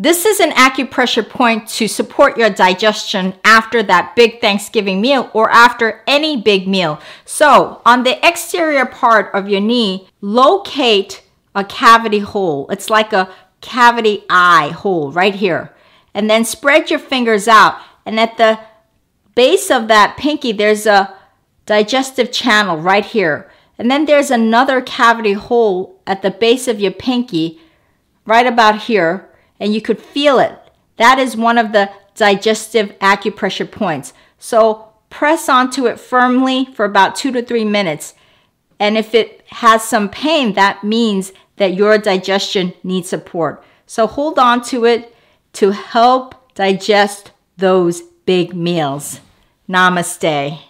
This is an acupressure point to support your digestion after that big Thanksgiving meal or after any big meal. So, on the exterior part of your knee, locate a cavity hole. It's like a cavity eye hole right here. And then spread your fingers out. And at the base of that pinky, there's a digestive channel right here. And then there's another cavity hole at the base of your pinky, right about here and you could feel it. That is one of the digestive acupressure points. So press onto it firmly for about two to three minutes. And if it has some pain, that means that your digestion needs support. So hold on to it to help digest those big meals. Namaste.